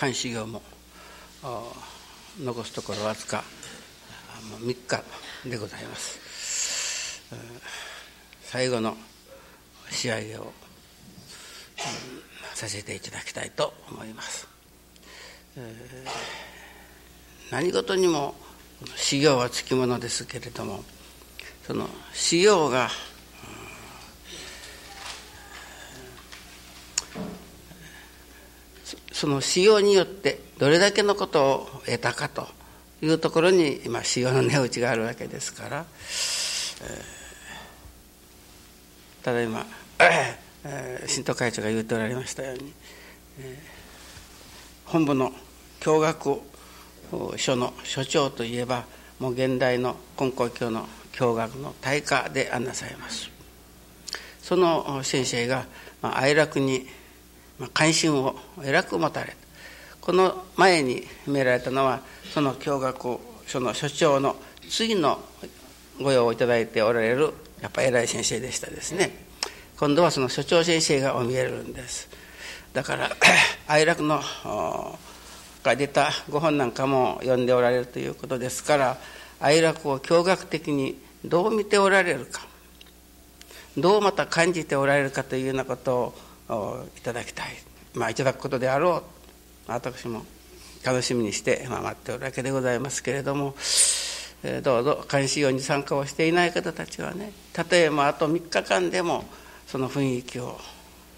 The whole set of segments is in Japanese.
監視業も残すところわずか3日でございます。最後の仕上げをさせていただきたいと思います。何事にも修行はつきものですけれどもその修行がその修行によってどれだけのことを得たかというところに今修行の値打ちがあるわけですから、ただいま、えー、新藤会長が言うておられましたように、本部の教学書の所長といえばもう現代の根高教の教学の大家で案内されます。その先生が、まあ、哀楽に関心をえらく持たれこの前に決められたのはその教学書の所長の次の御用をいただいておられるやっぱ偉い先生でしたですね。今度はその所長先生がお見えるんです。だから 哀楽のが出たご本なんかも読んでおられるということですから哀楽を教学的にどう見ておられるかどうまた感じておられるかというようなことをいただきたい。まあいただくことであろう。私も楽しみにして、まあ、待っておるわけでございますけれども、えー、どうぞ監視用に参加をしていない方たちはね例えばあと3日間でもその雰囲気を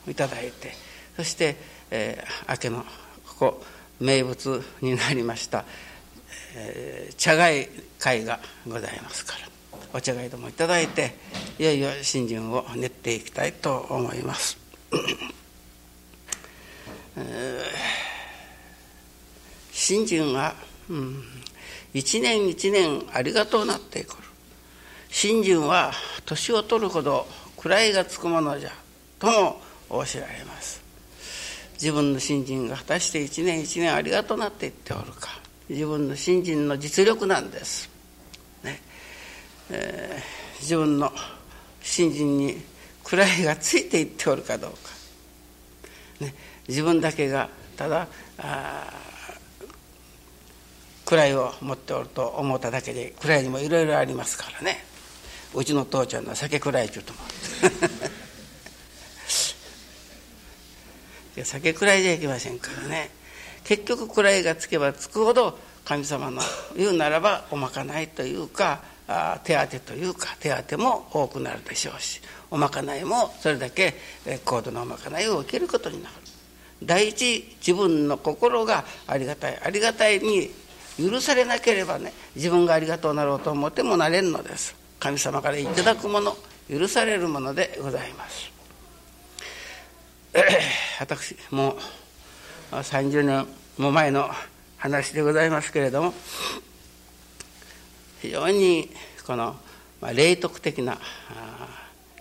いただいてそして、えー、明けのここ名物になりました、えー、茶会会がございますからお茶会でもいただいていよいよ新人を練っていきたいと思います。信心は、うん、一年一年ありがとうなってくる。信心は年を取るほど位がつくものじゃともおっしゃられます。自分の信心が果たして一年一年ありがとうなって言っておるか。自分の信心の実力なんです、ね。えー、自分の信心に位がついていっておるかどうか、ね、自分だけがただ位を持っておると思っただけで位にもいろいろありますからね。うちの父ちゃんの酒位ちゅうと思って 酒位じゃいけませんからね。結局位がつけばつくほど神様の言うならばおまかないというか手当というか手当も多くなるでしょうしおまかないもそれだけ高度なおまかないを受けることになる。第一自分の心がありがたいありがたいに許されなければね自分がありがとうなろうと思ってもなれんのです。神様からいただくもの許されるものでございます、私もう30年も前の話でございますけれども非常にこの、ま、霊徳的な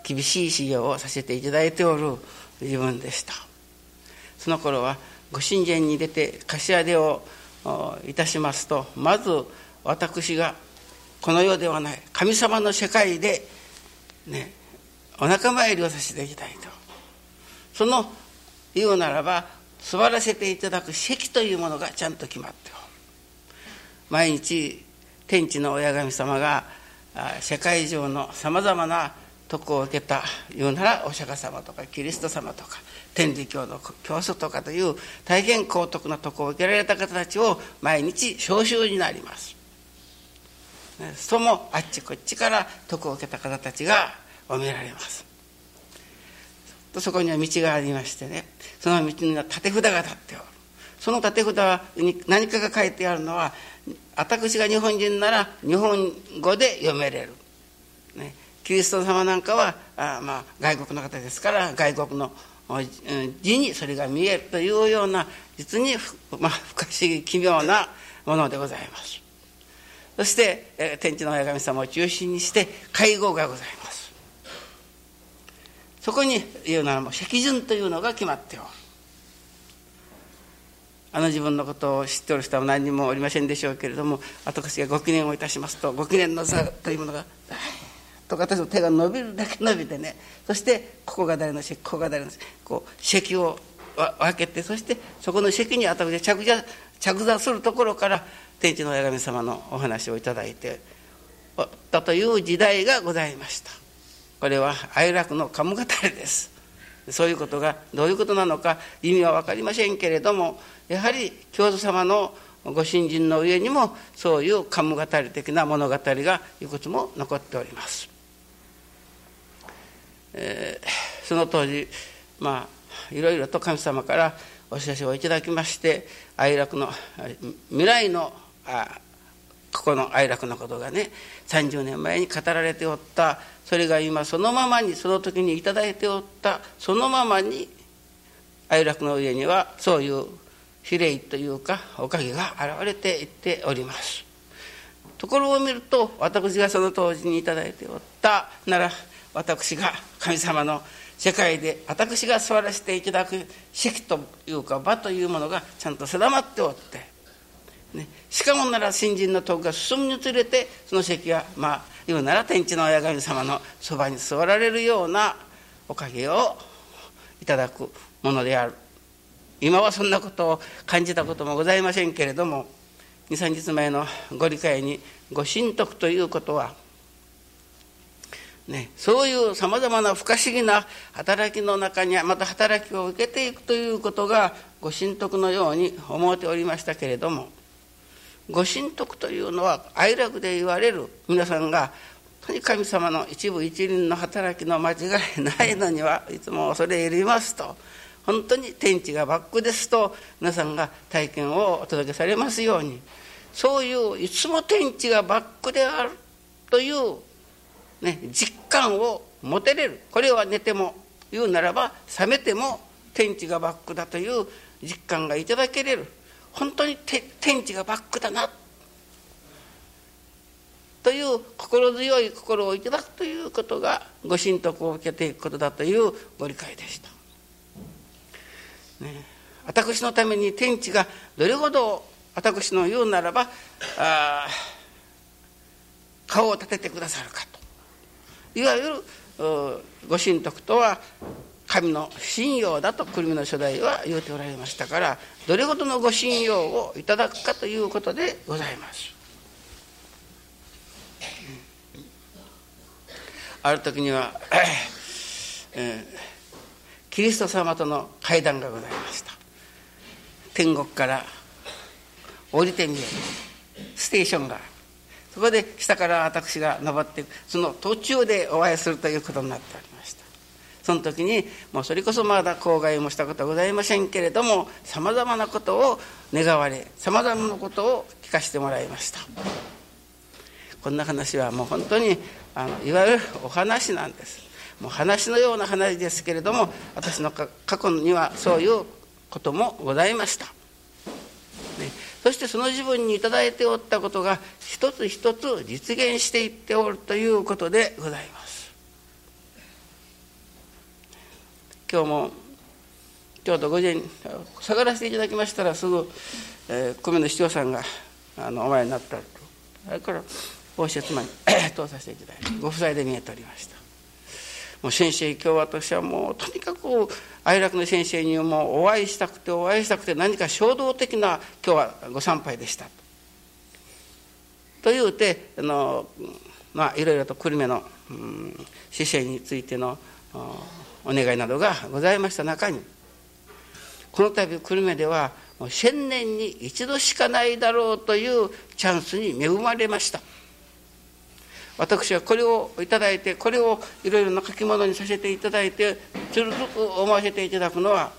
厳しい修行をさせていただいておる自分でした。その頃はご神前に出て柏手をいたしますとまず私がこの世ではない神様の世界でねお仲参りをさせていただきた。その言うならば座らせていただく席というものがちゃんと決まっておる。毎日天地の親神様が世界中のさまざまな徳を受けた言うならお釈迦様とかキリスト様とか天理教の教祖とかという大変高徳な徳を受けられた方たちを毎日召集になります。そもあっちこっちから徳を受けた方たちがお見られます。とそこには道がありましてねその道には立て札が立っておるその立て札に何かが書いてあるのは私が日本人なら日本語で読めれる、ね、キリスト様なんかはあ、まあ、外国の方ですから外国の字にそれが見えるというような実に、まあ、不可思議奇妙なものでございます。そして、え天地の親神様を中心にして会合がございます。そこに言うならもう席順というのが決まっておる。あの自分のことを知っておる人は何人もおりませんでしょうけれども私がご記念をいたしますとご記念の座というものがと私の手が伸びるだけ伸びてねそしてここが誰の席ここが誰の席こう席を分けてそしてそこの席に私が着座着座するところから天地の親神様のお話をいただいておったという時代がございました。これは哀楽のカム語りです。そういうことがどういうことなのか意味は分かりませんけれどもやはり教祖様のご信心の上にもそういうカム語り的な物語がいくつも残っております、えー、その当時まあいろいろと神様からお知らせをいただきまして哀楽の未来のあここの哀楽のことがね30年前に語られておった。それが今そのままにその時に頂いておった。そのままに哀楽の上にはそういう比例というかおかげが現れていっております。ところを見ると私がその当時に頂いておった。なら私が神様の世界で私が座らせていただく席というか場というものがちゃんと定まっておって、ね、しかもなら新人の徳が進むにつれてその席はまあ言うなら天地の親神様のそばに座られるようなおかげをいただくものである。今はそんなことを感じたこともございませんけれども23日前のご理解にご神徳ということはね、そういうさまざまな不可思議な働きの中にまた働きを受けていくということがご神徳のように思っておりましたけれどもご神徳というのは哀楽で言われる皆さんが本当に神様の一部一輪の働きの間違いないのにはいつも恐れ入りますと本当に天地がバックですと皆さんが体験をお届けされますように。そういういつも天地がバックであるというね、実感を持てれる。これは寝ても言うならば覚めても天地がバックだという実感がいただけれる。本当に天地がバックだな。という心強い心をいただくということがご神徳を受けていくことだというご理解でした。ね、私のために天地がどれほど私の言うならばあ顔を立ててくださるかと。いわゆるご神徳とは神の信用だと久留米の初代は言うておられましたからどれほどのご信用をいただくかということでございます。ある時には、えー、キリスト様との会談がございました。天国から降りてみるステーションがそこで下から私が登っていくその途中でお会いするということになっておりました。その時にもうそれこそまだ口外もしたことはございませんけれどもさまざまなことを願われさまざまなことを聞かせてもらいました。こんな話はもう本当にあのいわゆるお話なんです。もう話のような話ですけれども私の過去にはそういうこともございました。ね。そしてその自分に頂いておったことが一つ一つ実現していっておるということでございます。今日もちょうど午前下がらせていただきましたらすぐ、えー、米の市長さんがあのお前になったと。それから大施設前に通させていただいてご夫妻で見えておりました。もう先生今日私はもうとにかく愛楽の先生にもお会いしたくてお会いしたくて何か衝動的な今日はご参拝でした。というてあのまあいろいろと久留米の、うん、姿勢についてのお願いなどがございました中にこの度久留米ではもう千年に一度しかないだろうというチャンスに恵まれました。私はこれを頂いてこれをいろいろな書き物にさせていただいてつるづく思わせていただくのは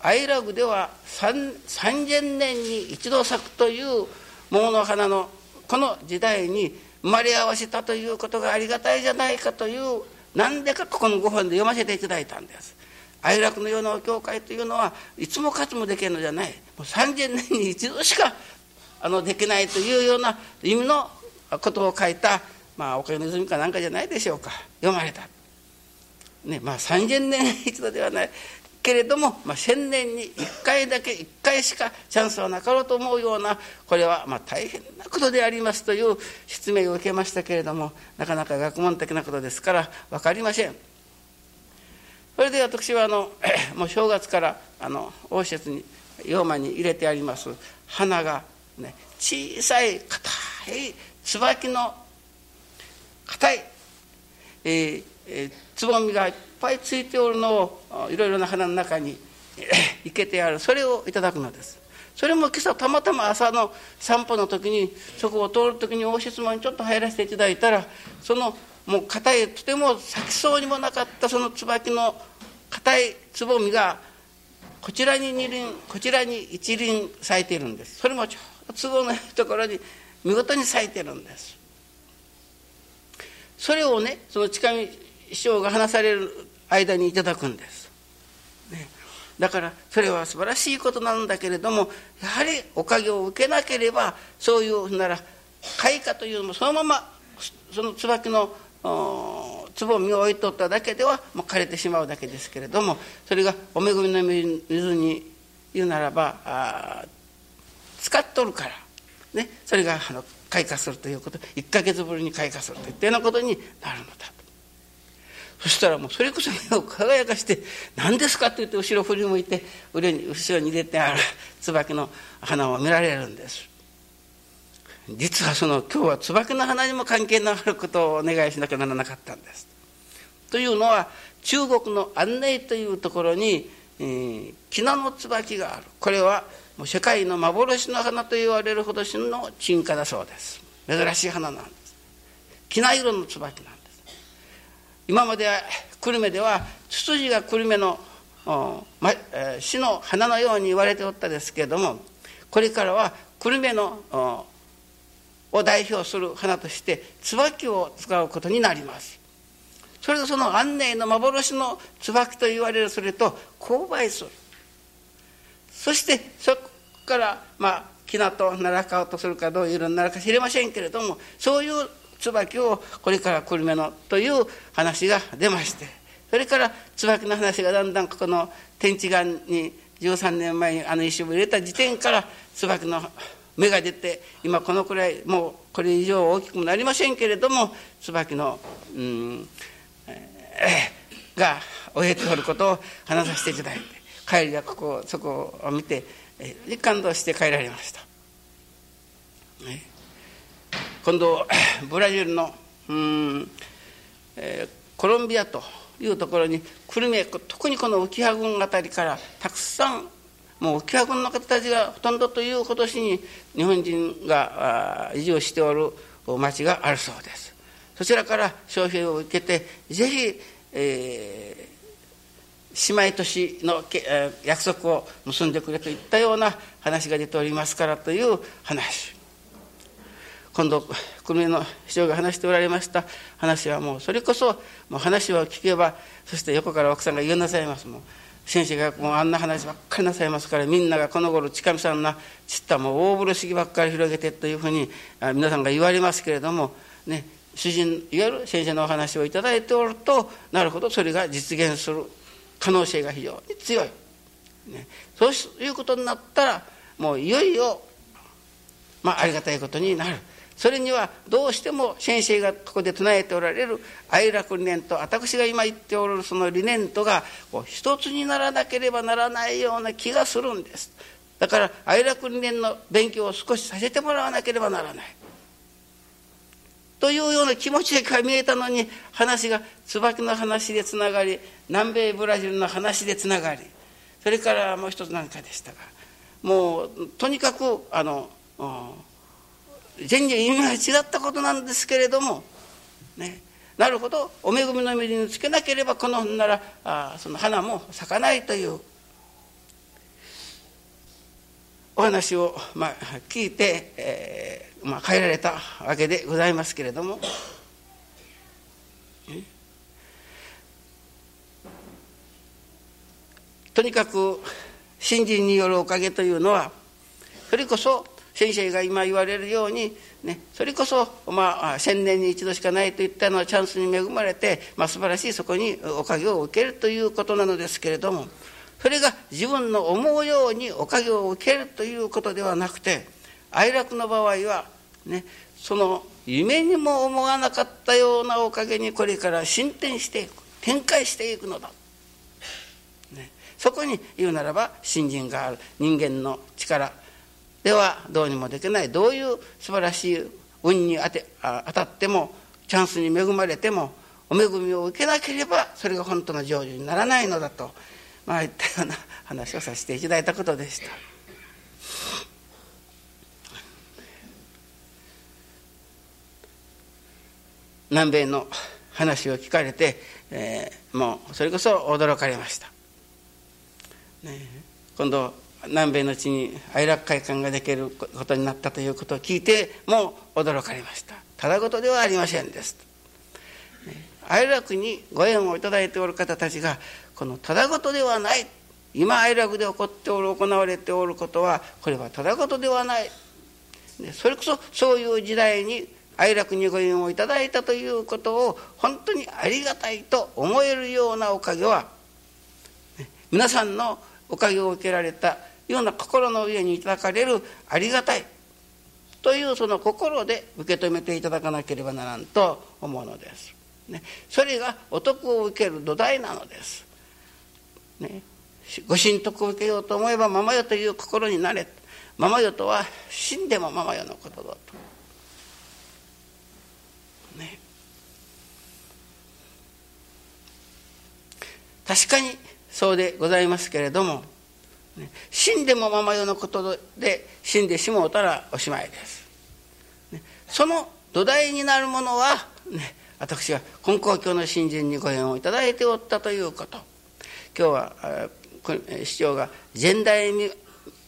愛楽では3,000年に一度咲くという桃の花のこの時代に生まれ合わせたということがありがたいじゃないかという何でかここのご本で読ませていただいたんです。哀楽の世の教会というのはいつもかつもできるのじゃないもう30年に一度しかあのできないというような意味のことを書いたまあおかげの泉かなんかじゃないでしょうか読まれた。ねまあ3,000年一度ではないけれども、まあ、1,000年に1回だけ1回しかチャンスはなかろうと思うようなこれはまあ大変なことでありますという説明を受けましたけれどもなかなか学問的なことですから分かりません。それで私はあの もう正月からあの応接に洋間に入れてあります花が、ね、小さい硬い椿の硬い、えーえー、つぼみがいっぱいついておるのをいろいろな花の中に 生けてある。それをいただくのです。それも今朝たまたま朝の散歩の時にそこを通る時に応接間にちょっと入らせていただいたらそのもう硬いとても咲きそうにもなかったその椿の硬いつぼみがこちらに二輪こちらに一輪咲いているんです。それもちょうど都合のいいところに見事に咲いてるんです。それをねその近見師匠が話される間にいただくんです、ね、だからそれは素晴らしいことなんだけれどもやはりおかげを受けなければそういうふうなら開花というのもそのままその椿のつぼみを置いとっただけではもう枯れてしまうだけですけれどもそれがお恵みの水に言うならばあ使っとるから、ね、それがあの開花するということ。1か月ぶりに開花するといったようなことになるのだ。そしたらもうそれこそ目を 輝かして「何ですか?」って言って後ろ振り向いて後ろに入れてある椿の花を見られるんです。実はその今日は椿の花にも関係のあることをお願いしなきゃならなかったんです。というのは中国の安寧というところに、えー、キナの椿があるこれはもう世界の幻の花と言われるほど真の鎮火だそうです珍しい花なんですきな色の椿なんです今まで久留米ではツツジが久留米の、まえー、死の花のように言われておったですけれどもこれからは久留米のを代表する花として椿を使うことになります。それがその安寧の幻の椿と言われるそれと勾配するそしてそこからまあきなと奈良川とするかどういう色になるか知りませんけれどもそういう椿をこれから久留米のという話が出ましてそれから椿の話がだんだんここの天地岩に13年前にあの石を入れた時点から椿の芽が出て今このくらいもうこれ以上大きくなりませんけれども椿の、うんえー、が終えておることを話させていただいて帰りはここそこを見て、えー、感動して帰られました、ね、今度 ブラジルのうん、えー、コロンビアというところに久留米特にこの浮羽郡あたりからたくさんもう沖縄軍の方たちがほとんどという今年に日本人が移住しておる町があるそうです。そちらから招聘を受けてぜひ、えー、姉妹都市の約束を結んでくれといったような話が出ておりますからという話。今度久留米の市長が話しておられました。話はもうそれこそもう話を聞けばそして横から奥さんが言いなさいますもう先生がもうあんな話ばっかりなさいますからみんながこの頃近見さんなちったもう大風呂敷ばっかり広げてというふうに皆さんが言われますけれどもね主人いわゆる先生のお話をいただいておるとなるほどそれが実現する可能性が非常に強い、ね、そういうことになったらもういよいよ、まあ、ありがたいことになる。それにはどうしても先生がここで唱えておられる愛楽理念と私が今言っておるその理念とがこう一つにならなければならないような気がするんです。だから愛楽理念の勉強を少しさせてもらわなければならない。というような気持ちが見えたのに話が椿の話でつながり南米ブラジルの話でつながり。それからもう一つ何かでしたが。もうとにかくあの、うん。全然意味が違ったことなんですけれども、ね、なるほど。お恵みの水につけなければこのならあその花も咲かないという。お話を、まあ、聞いて、えーまあ、帰られたわけでございますけれども。とにかく信心によるおかげというのはそれこそ先生が今言われるように、ね、それこそ、まあ、千年に一度しかないといったのはチャンスに恵まれて、まあ、素晴らしいそこにおかげを受けるということなのですけれどもそれが自分の思うようにおかげを受けるということではなくて哀楽の場合は、ね、その夢にも思わなかったようなおかげにこれから進展していく展開していくのだ。そこに言うならば信心がある人間の力。ではどうにもできないどういう素晴らしい運に当て当たってもチャンスに恵まれてもお恵みを受けなければそれが本当の成就にならないのだとまあいったような話をさせていただいたことでした。南米の話を聞かれて、えー、もうそれこそ驚かれました、ね、今度南米の地に哀楽会館ができることになったということを聞いてもう驚かれました。ただ事ではありませんです、ね、哀楽にご縁をいただいておる方たちがこのただ事ではない。今哀楽で起こっておる行われておることはこれはただ事ではない。それこそそういう時代に哀楽にご縁をいただいたということを本当にありがたいと思えるようなおかげは皆さんのおかげを受けられたような心の上にいただかれるありがたいというその心で受け止めていただかなければならんと思うのです。ね、それがお得を受ける土台なのです。ね、ご神徳を受けようと思えばママよという心になれ。ママよとは死んでもママよのことだと。ね確かにそうでございますけれども、死んでもままよのことで死んでしもうたらおしまいです、その土台になるものは、ね、私は金光教の新人にご縁をいただいておったということ。今日は市長が前代未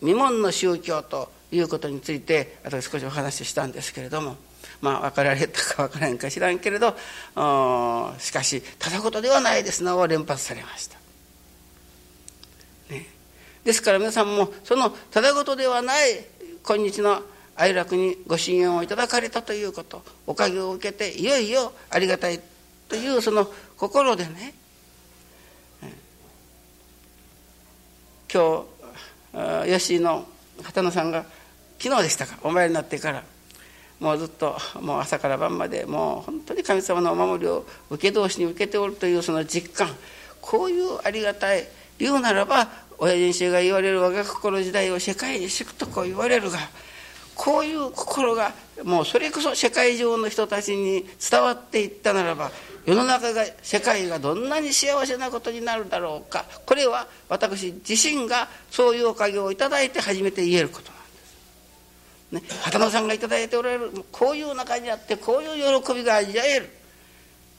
聞の宗教ということについて私少しお話ししたんですけれども。まあ分かられたか分からんか知らんけれどしかしただことではないですのを連発されました。ですから皆さんもそのただことではない今日の哀楽にご信用をいただかれたということおかげを受けていよいよありがたいというその心でね今日吉井の畑野さんが昨日でしたかお参りになってから。もうずっともう朝から晩までもう本当に神様のお守りを受け通しに受けておるというその実感。こういうありがたい言うならば親人衆が言われる我が心時代を世界に敷くとこう言われるがこういう心がもうそれこそ世界中の人たちに伝わっていったならば世の中が世界がどんなに幸せなことになるだろうか。これは私自身がそういうおかげをいただいて初めて言えることなんです。ね、畑野さんが頂いておられるこういう中にあってこういう喜びが味わえる、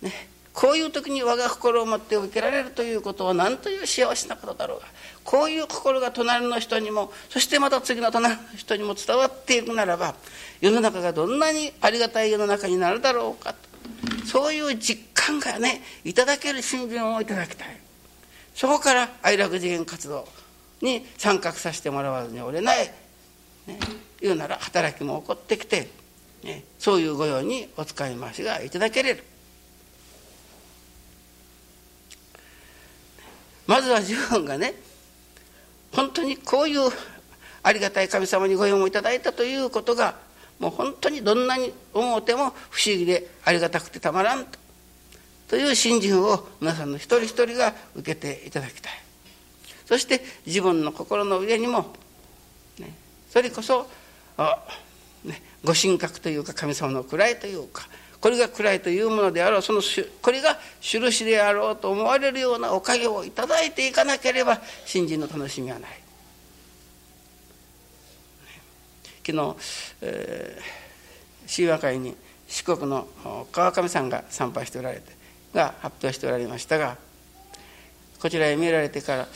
ね、こういう時に我が心を持って受けられるということは何という幸せなことだろうがこういう心が隣の人にもそしてまた次の隣の人にも伝わっていくならば世の中がどんなにありがたい世の中になるだろうか。とそういう実感がねいただける信心をいただきたい。そこから愛楽次元活動に参画させてもらわずにおれない、ね、言うなら働きも起こってきて、ね、そういう御用にお使い回しがいただけれる。まずは自分がね本当にこういうありがたい神様にご用をいただいたということがもう本当にどんなに思うても不思議でありがたくてたまらんとという信心を皆さんの一人一人が受けていただきたい。そして自分の心の上にも、ね、それこそね、ご神格というか神様の位というかこれが位というものであろうそのこれが印であろうと思われるようなおかげをいただいていかなければ信心の楽しみはない。昨日、えー、神話会に四国の川上さんが参拝しておられてが発表しておられましたがこちらへ見られてか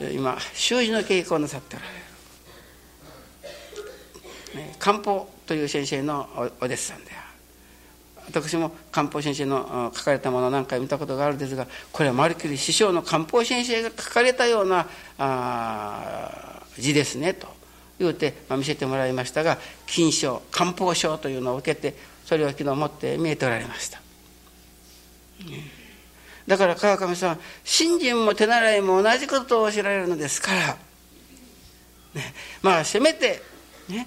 ら今習字の稽古をなさっておられる。漢方という先生のお弟子さんである私も漢方先生の書かれたものを何回見たことがあるんですがこれはまるっきり師匠の漢方先生が書かれたようなあ字ですねと言うて、まあ、見せてもらいましたが金賞漢方賞というのを受けてそれを昨日持って見えておられました。だから川上さん信心も手習いも同じことをおっしゃられるのですから、ね、まあせめてね。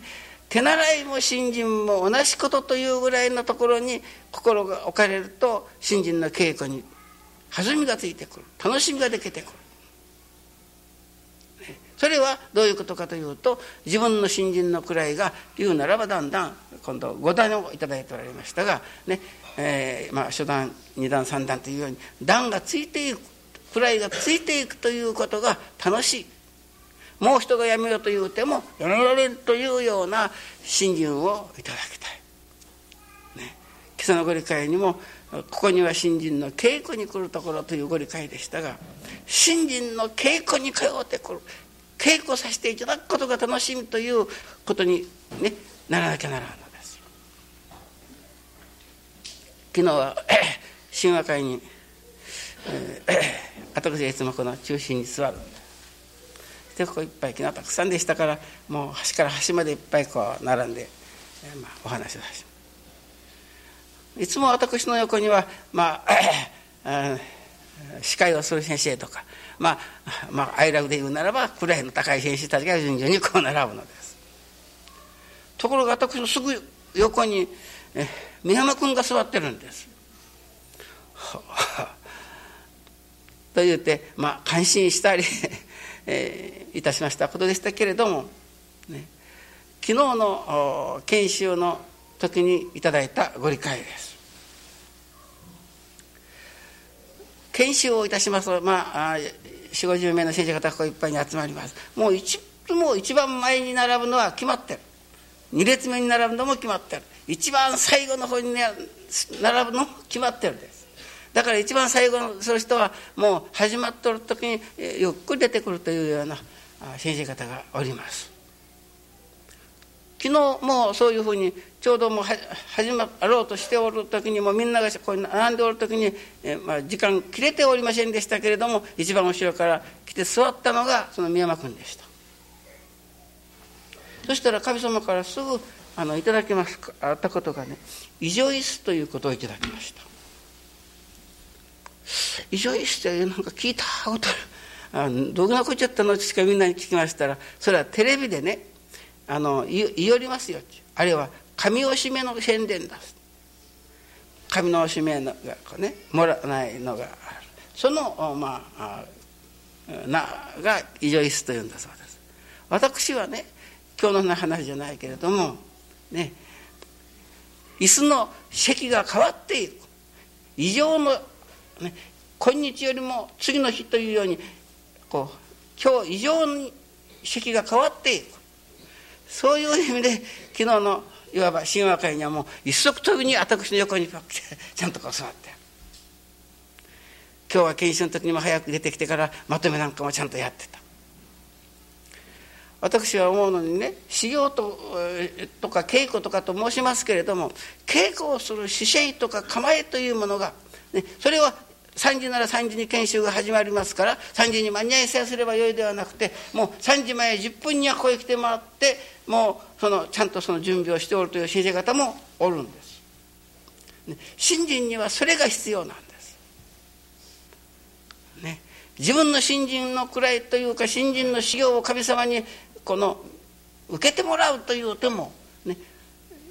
手習いも信心も同じことというぐらいのところに心が置かれると信心の稽古に弾みがついてくる。楽しみができてくる。それはどういうことかというと自分の新人の位が言うならばだんだん今度5段を頂いておられましたがねえーまあ、初段二段三段というように段がついていく位がついていくということが楽しい。もう人がやめようと言うてもやめられるというような信心をいただきたい、ね、基礎のご理解にもここには新人の稽古に来るところというご理解でしたが新人の稽古に通ってくる稽古させていただくことが楽しみということに、ね、ならなきゃならんのです。昨日は神話会に、えー、私はいつもこの中心に座る。でここいっぱい昨日たくさんでしたからもう端から端までいっぱいこう並んで、まあ、お話をさせいつも私の横にはまあ 司会をする先生とかまあまあ愛楽で言うならば位の高い先生たちが順々にこう並ぶのです。ところが私のすぐ横にえ宮山君が座ってるんです。と言ってまあ感心したりえー、いたしましたことでしたけれども、ね、昨日の研修の時にいただいたご理解です。研修をいたしますとまあ4 5 0名の先生方がここいっぱいに集まります。もう一もう一番前に並ぶのは決まってる。2列目に並ぶのも決まってる。一番最後の方に、ね、並ぶのも決まってるんです。だから一番最後のその人はもう始まっとる時にゆっくり出てくるというような先生方がおります。昨日もそういうふうにちょうどもう始まろうとしておる時にもみんながこう並んでおる時に、えまあ、時間切れておりませんでしたけれども一番後ろから来て座ったのがその宮山君でした。そしたら神様からすぐあのいただきますあったことがね異常椅子ということをいただきました。異常椅子ってなんか聞いたこと あるどんなこっちゃったのしかみんなに聞きましたらそれはテレビでねあの言いよりますよあるいは神おしめの宣伝だ。神のおしめがねもらないのがそのまあなが異常椅子というんだそうです。私はね今日の話じゃないけれどもね椅子の席が変わっていく異常の、ね、今日よりも次の日というようにこう今日異常に席が変わっていく。そういう意味で昨日のいわば神話会にはもう一足飛びに私の横にちゃんとこう座って。今日は研修の時にも早く出てきてからまとめなんかもちゃんとやってた。私は思うのにね修行ととか稽古とかと申しますけれども稽古をする姿勢とか構えというものが、ね、それは3時なら3時に研修が始まりますから3時に間に合いさえすればよいではなくてもう3時前10分にはここへ来てもらってもうそのちゃんとその準備をしておるという先生方もおるんです。信心にはそれが必要なんです。ね、自分の信心の位というか信心の修行を神様にこの受けてもらうという手も、ね、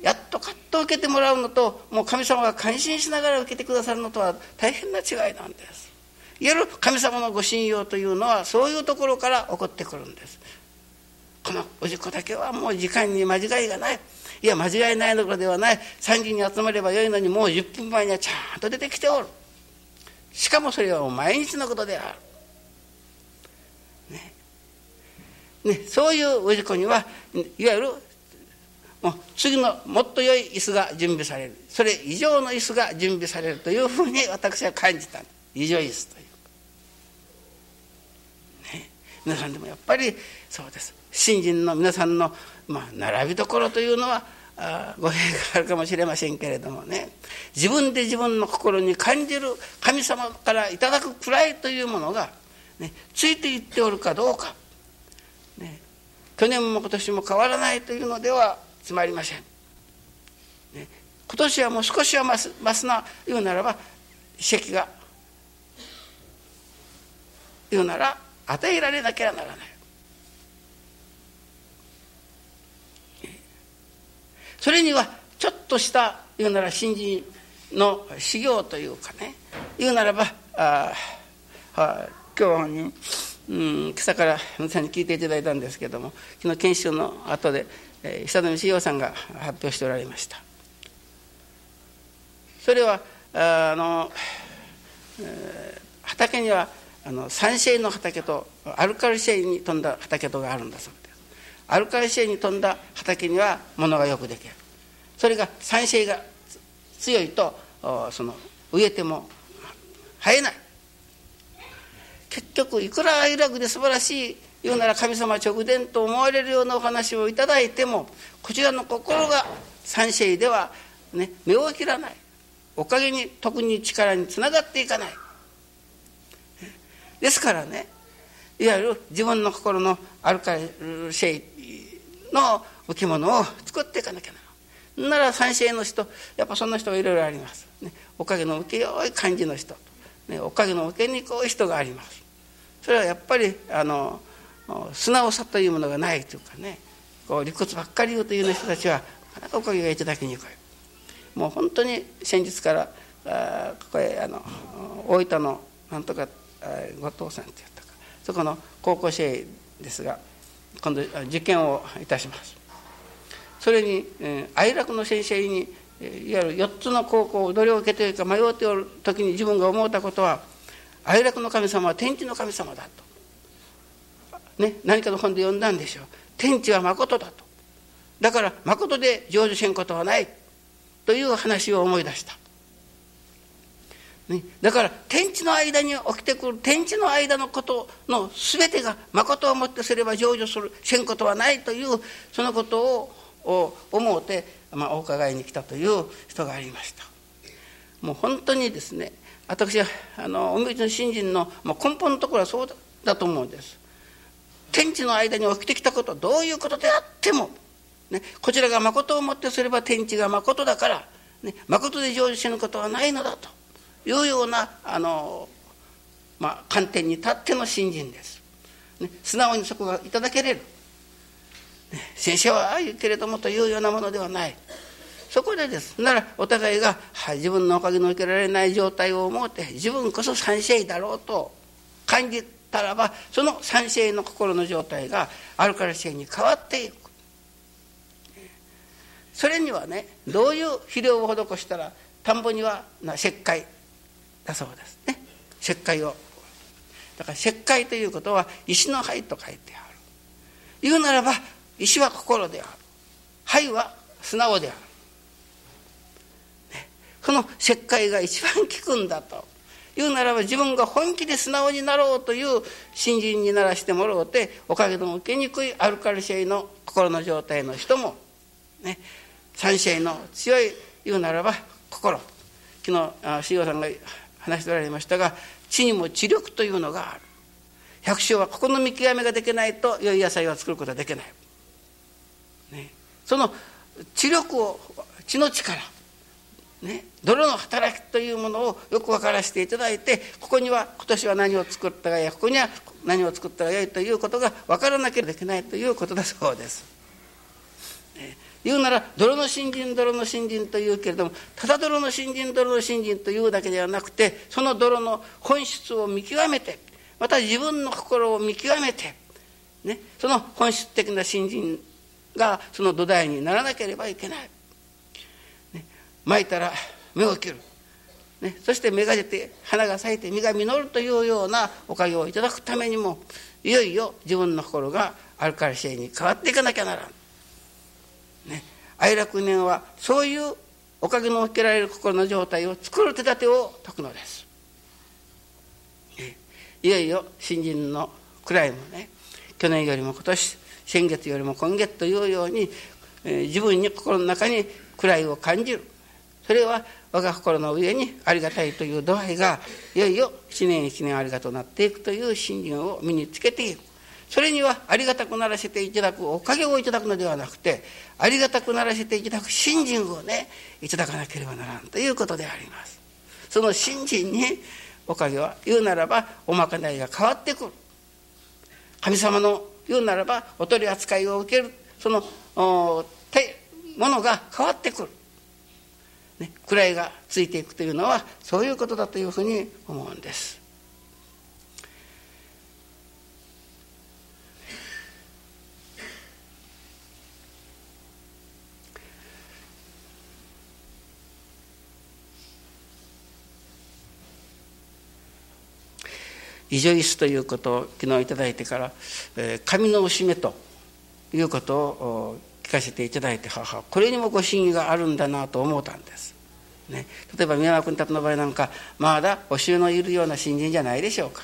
やっとカッと受けてもらうのともう神様が感心しながら受けてくださるのとは大変な違いなんです。いわゆる神様のご信用というのはそういうところから起こってくるんです。このおじこだけはもう時間に間違いがない。いや間違いないのではない。3時に集まればよいのにもう10分前にはちゃんと出てきておる。しかもそれは毎日のことである。ね。ね、そういう氏子にはいわゆるもう次のもっと良い椅子が準備される。それ以上の椅子が準備されるというふうに私は感じた。異常椅子という、ね、皆さんでもやっぱりそうです。新人の皆さんの、まあ、並びどころというのはあ語弊があるかもしれませんけれどもね。自分で自分の心に感じる神様からいただくくらいというものが、ね、ついていっておるかどうか。ね、去年も今年も変わらないというのではつまりません、ね、今年はもう少しは増す増すな言うならば席が言うなら与えられなければならない。それにはちょっとした言うなら新人の修行というかね。言うならばああ今日にうん、今朝から皆さんに聞いていただいたんですけども昨日研修の後で、久富志陽さんが発表しておられました。それはあの、えー、畑にはあのサンシェイの畑とアルカリシェイに富んだ畑とがあるんだそうです。アルカリシェイに富んだ畑には物がよくできる。それがサンシェイが強いとその植えても生えない。結局いくら愛楽で素晴らしい言うなら神様直伝と思われるようなお話をいただいてもこちらの心がサンシェイでは、ね、目を切らない。おかげに特に力につながっていかない。ですからねいわゆる自分の心のアルカリシェイの置物を作っていかなきゃならなら三世の人やっぱそんな人はいろいろあります、ね、おかげの受けよい感じの人、ね、おかげの受けにくい人があります。それはやっぱりあの素直さというものがないというかねこう理屈ばっかり言うというような人たちはなかなかおかげがいただきにくい。もう本当に先日からあここへあの大分のなんとか後藤さんって言ったか。そこの高校生ですが今度受験をいたします。それに、えー、愛楽の先生にいわゆる4つの高校をどれを受けているか迷っておる時に自分が思ったことは愛楽の神様は天地の神様だと、ね、何かの本で読んだんでしょう。天地は誠だと。だから誠で成就せんことはない。という話を思い出した。ね、だから天地の間に起きてくる天地の間のことの全てが誠をもってすれば成就するせんことはないというそのことを思うて、まあ、お伺いに来たという人がありました。もう本当にですね私はあのおみの信心の、まあ、根本のところはそうだと思うんです。天地の間に起きてきたことどういうことであっても、ね、こちらが誠をもってすれば天地が誠だから、ね、誠で成就せぬことはないのだというようなあの、まあ、観点に立っての信心です、ね、素直にそこがいただけれる、ね、先生はああ言うけれどもというようなものではない。そこでです。ならお互いが、はい、自分のおかげの受けられない状態を思って自分こそ三世だろうと感じたらばその三世の心の状態がアルカリ性に変わっていく。それにはねどういう肥料を施したら田んぼには石灰だそうですね。石灰を。だから石灰ということは石の灰と書いてある。言うならば石は心である。灰は素直である、ね、その石灰が一番効くんだと。言うならば自分が本気で素直になろうという信心にならしてもらうておかげの受けにくいアルカリシェイの心の状態の人もね三シェイの強い言うならば心。昨日修行さんが話しておられましたが地にも知力というのがある。百姓はここの見極めができないと良い野菜を作ることはできない、ね、その知力を知の力ね、泥の働きというものをよく分からせていただいてここには今年は何を作ったがやここには何を作ったがよいということが分からなければいけないということだそうです。言うなら泥の新人泥の新人というけれどもただ泥の新人泥の新人というだけではなくてその泥の本質を見極めてまた自分の心を見極めて、ね、その本質的な新人がその土台にならなければいけない。ね、巻いたら芽を切る、ね、そして芽が出て花が咲いて実が実るというようなおかげをいただくためにもいよいよ自分の心がアルカリ性に変わっていかなきゃならん。ね、愛楽念はそういうおかげの受けられる心の状態を作る手立てを説くのです。いよいよ新人の位もね。去年よりも今年先月よりも今月というように、えー、自分に心の中に位を感じる。それは我が心の上にありがたいという度合いがいよいよ一年一年ありがとうなっていくという信心を身につけているそれにはありがたくならせていただくおかげをいただくのではなくてありがたくならせていただく信心をねいただかなければならんということであります。その信心におかげは言うならばおまかないが変わってくる。神様の言うならばお取り扱いを受ける。そのものが変わってくる、ね、位がついていくというのはそういうことだというふうに思うんです。異女椅ということを昨日頂いてから、えー、髪のおしめということを聞かせていただいて母これにもご真意があるんだなと思ったんです。ね、例えば宮川君たちの場合なんかまだお衆のいるような新人じゃないでしょうか。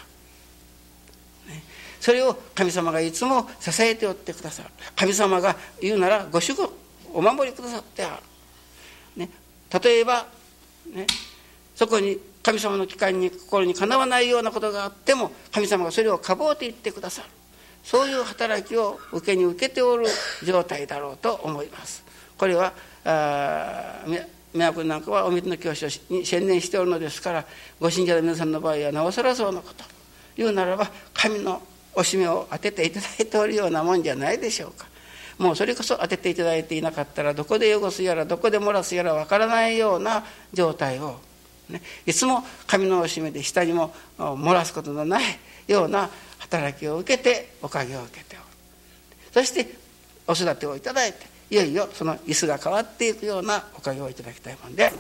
ね、それを神様がいつも支えておってくださる。神様が言うならご守護お守りくださってある、ね、例えば、ね、そこに神様の機会に心にかなわないようなことがあっても神様がそれをかぼうていってくださる。そういう働きを受けに受けておる状態だろうと思います。これはあ宮君なんかはお水の教師に専念しておるのですからご信者の皆さんの場合はなおさらそうなこと。言うならば神のおしめを当てていただいておるようなもんじゃないでしょうか。もうそれこそ当てていただいていなかったらどこで汚すやらどこで漏らすやらわからないような状態を、ね、いつも神のおしめで下にも漏らすことのないような働きを受けておかげを受けておるそしてお育てをいただいていよいよその椅子が変わっていくようなおかげをいただきたいもんで。